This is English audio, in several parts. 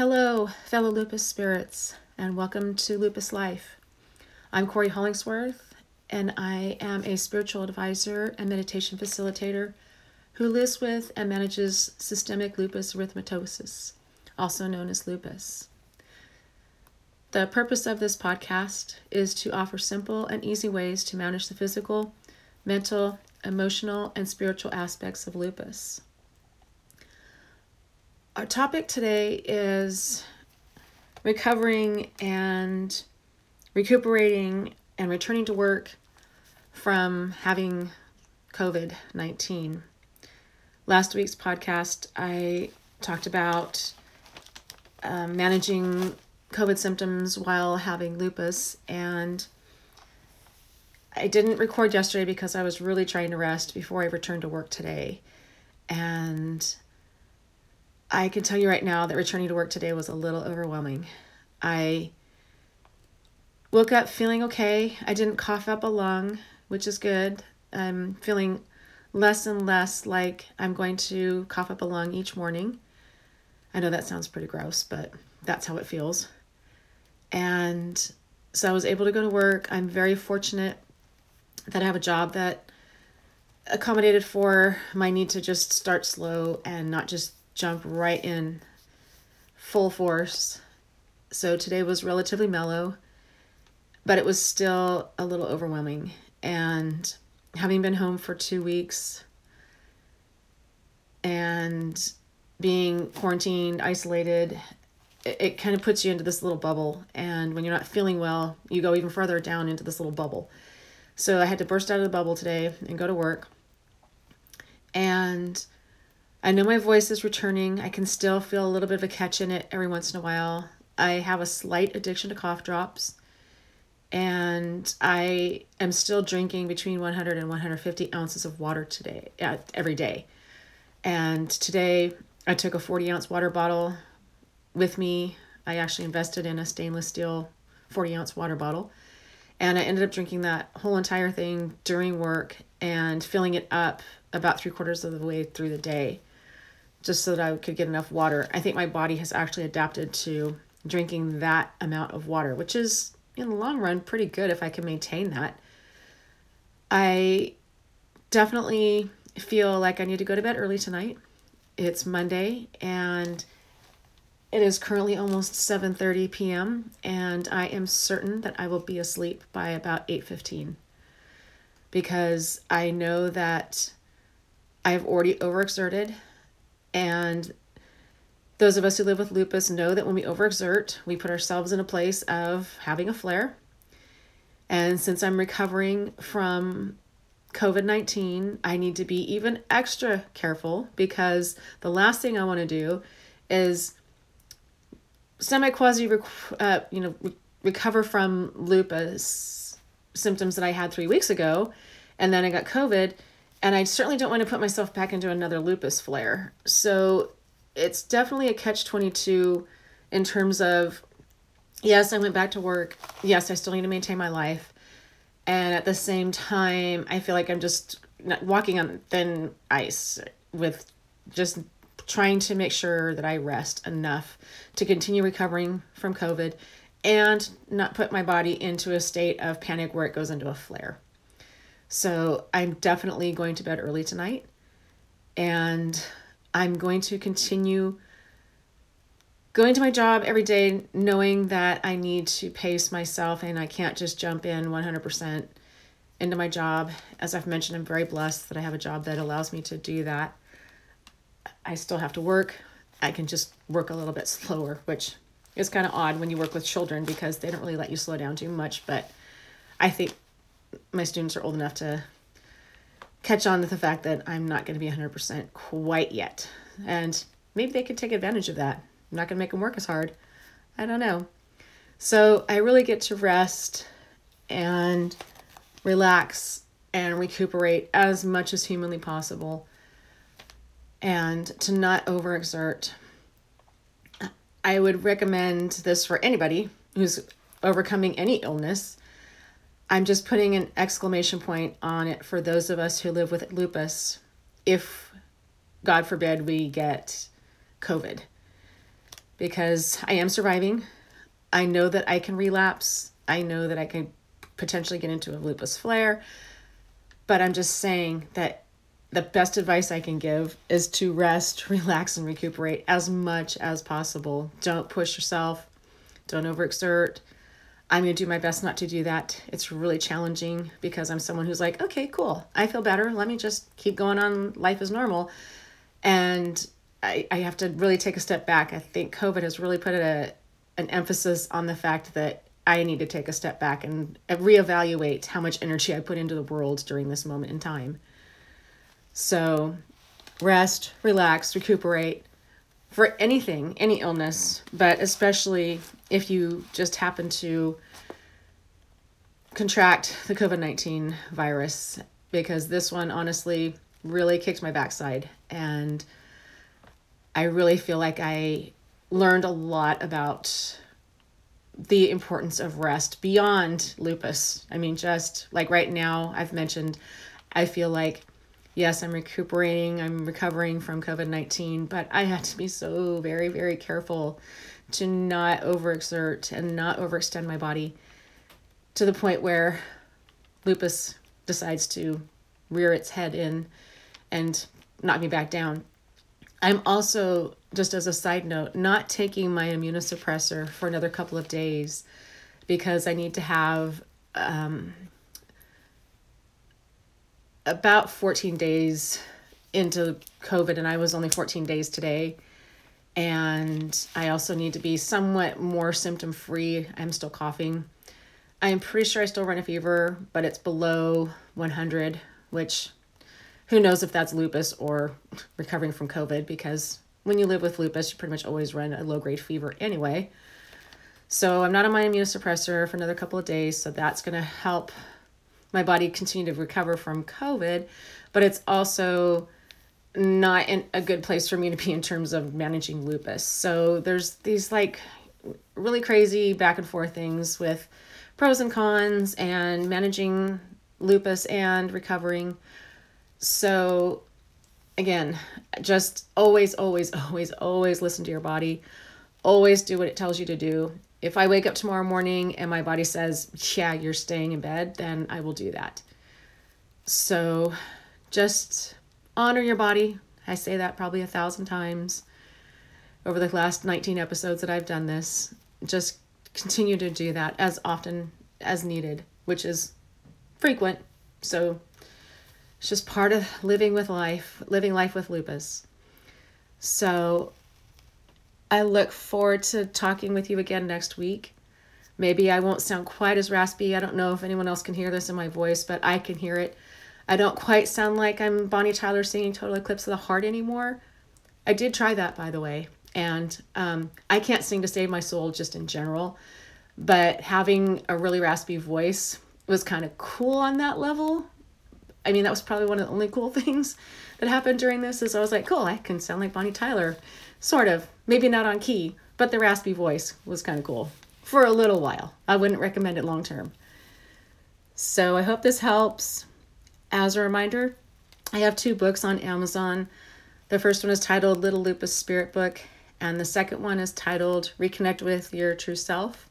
Hello, fellow lupus spirits, and welcome to Lupus Life. I'm Cory Hollingsworth, and I am a spiritual advisor and meditation facilitator who lives with and manages systemic lupus erythematosus, also known as lupus. The purpose of this podcast is to offer simple and easy ways to manage the physical, mental, emotional, and spiritual aspects of lupus. Our topic today is recovering and recuperating and returning to work from having COVID 19. Last week's podcast, I talked about um, managing COVID symptoms while having lupus, and I didn't record yesterday because I was really trying to rest before I returned to work today. And I can tell you right now that returning to work today was a little overwhelming. I woke up feeling okay. I didn't cough up a lung, which is good. I'm feeling less and less like I'm going to cough up a lung each morning. I know that sounds pretty gross, but that's how it feels. And so I was able to go to work. I'm very fortunate that I have a job that accommodated for my need to just start slow and not just jump right in full force. So today was relatively mellow, but it was still a little overwhelming. And having been home for two weeks and being quarantined, isolated, it, it kind of puts you into this little bubble. And when you're not feeling well, you go even further down into this little bubble. So I had to burst out of the bubble today and go to work. And I know my voice is returning. I can still feel a little bit of a catch in it every once in a while. I have a slight addiction to cough drops. And I am still drinking between 100 and 150 ounces of water today, uh, every day. And today I took a 40 ounce water bottle with me. I actually invested in a stainless steel 40 ounce water bottle. And I ended up drinking that whole entire thing during work and filling it up about three quarters of the way through the day just so that I could get enough water. I think my body has actually adapted to drinking that amount of water, which is in the long run pretty good if I can maintain that. I definitely feel like I need to go to bed early tonight. It's Monday and it is currently almost 7:30 p.m. and I am certain that I will be asleep by about 8:15 because I know that I have already overexerted and those of us who live with lupus know that when we overexert, we put ourselves in a place of having a flare. And since I'm recovering from COVID 19, I need to be even extra careful because the last thing I want to do is semi quasi, uh, you know, re- recover from lupus symptoms that I had three weeks ago. And then I got COVID and I certainly don't want to put myself back into another lupus flare. So it's definitely a catch 22 in terms of yes, I went back to work. Yes, I still need to maintain my life. And at the same time, I feel like I'm just walking on thin ice with just trying to make sure that I rest enough to continue recovering from COVID and not put my body into a state of panic where it goes into a flare. So I'm definitely going to bed early tonight. And I'm going to continue going to my job every day knowing that I need to pace myself and I can't just jump in 100% into my job. As I've mentioned, I'm very blessed that I have a job that allows me to do that. I still have to work. I can just work a little bit slower, which is kind of odd when you work with children because they don't really let you slow down too much. But I think my students are old enough to catch on to the fact that I'm not going to be 100% quite yet. And maybe they could take advantage of that. I'm not going to make them work as hard. I don't know. So I really get to rest and relax and recuperate as much as humanly possible and to not overexert. I would recommend this for anybody who's overcoming any illness I'm just putting an exclamation point on it for those of us who live with lupus. If, God forbid, we get COVID. because I am surviving. I know that I can relapse. I know that I can potentially get into a lupus flare. But I'm just saying that the best advice I can give is to rest, relax, and recuperate as much as possible. Don't push yourself, don't overexert. I'm going to do my best not to do that. It's really challenging because I'm someone who's like, okay, cool. I feel better. Let me just keep going on life as normal. And I, I have to really take a step back. I think COVID has really put a, an emphasis on the fact that I need to take a step back and reevaluate how much energy I put into the world during this moment in time. So, rest, relax, recuperate for anything, any illness, but especially if you just happen to contract the COVID 19 virus, because this one honestly really kicked my backside. And I really feel like I learned a lot about the importance of rest beyond lupus. I mean, just like right now, I've mentioned, I feel like, yes, I'm recuperating, I'm recovering from COVID 19, but I had to be so very, very careful to not overexert and not overextend my body to the point where lupus decides to rear its head in and knock me back down. I'm also, just as a side note, not taking my immunosuppressor for another couple of days because I need to have um, about 14 days into COVID, and I was only 14 days today. And I also need to be somewhat more symptom free. I'm still coughing. I'm pretty sure I still run a fever, but it's below 100, which who knows if that's lupus or recovering from COVID because when you live with lupus, you pretty much always run a low grade fever anyway. So I'm not on my immunosuppressor for another couple of days, so that's going to help my body continue to recover from COVID, but it's also not in a good place for me to be in terms of managing lupus. So there's these like really crazy back and forth things with pros and cons and managing lupus and recovering. So, again, just always, always, always, always listen to your body. Always do what it tells you to do. If I wake up tomorrow morning and my body says, yeah, you're staying in bed, then I will do that. So, just honor your body. I say that probably a thousand times over the last 19 episodes that I've done this. Just continue to do that as often as needed, which is frequent. So, it's just part of living with life, living life with lupus. So I look forward to talking with you again next week. Maybe I won't sound quite as raspy. I don't know if anyone else can hear this in my voice, but I can hear it. I don't quite sound like I'm Bonnie Tyler singing Total Eclipse of the Heart anymore. I did try that, by the way. And um, I can't sing to save my soul just in general, but having a really raspy voice was kind of cool on that level I mean, that was probably one of the only cool things that happened during this is I was like, cool, I can sound like Bonnie Tyler. Sort of. Maybe not on key, but the raspy voice was kind of cool for a little while. I wouldn't recommend it long term. So I hope this helps. As a reminder, I have two books on Amazon. The first one is titled Little Lupus Spirit Book, and the second one is titled Reconnect with Your True Self.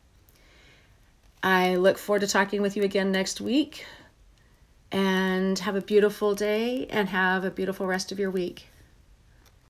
I look forward to talking with you again next week and have a beautiful day and have a beautiful rest of your week.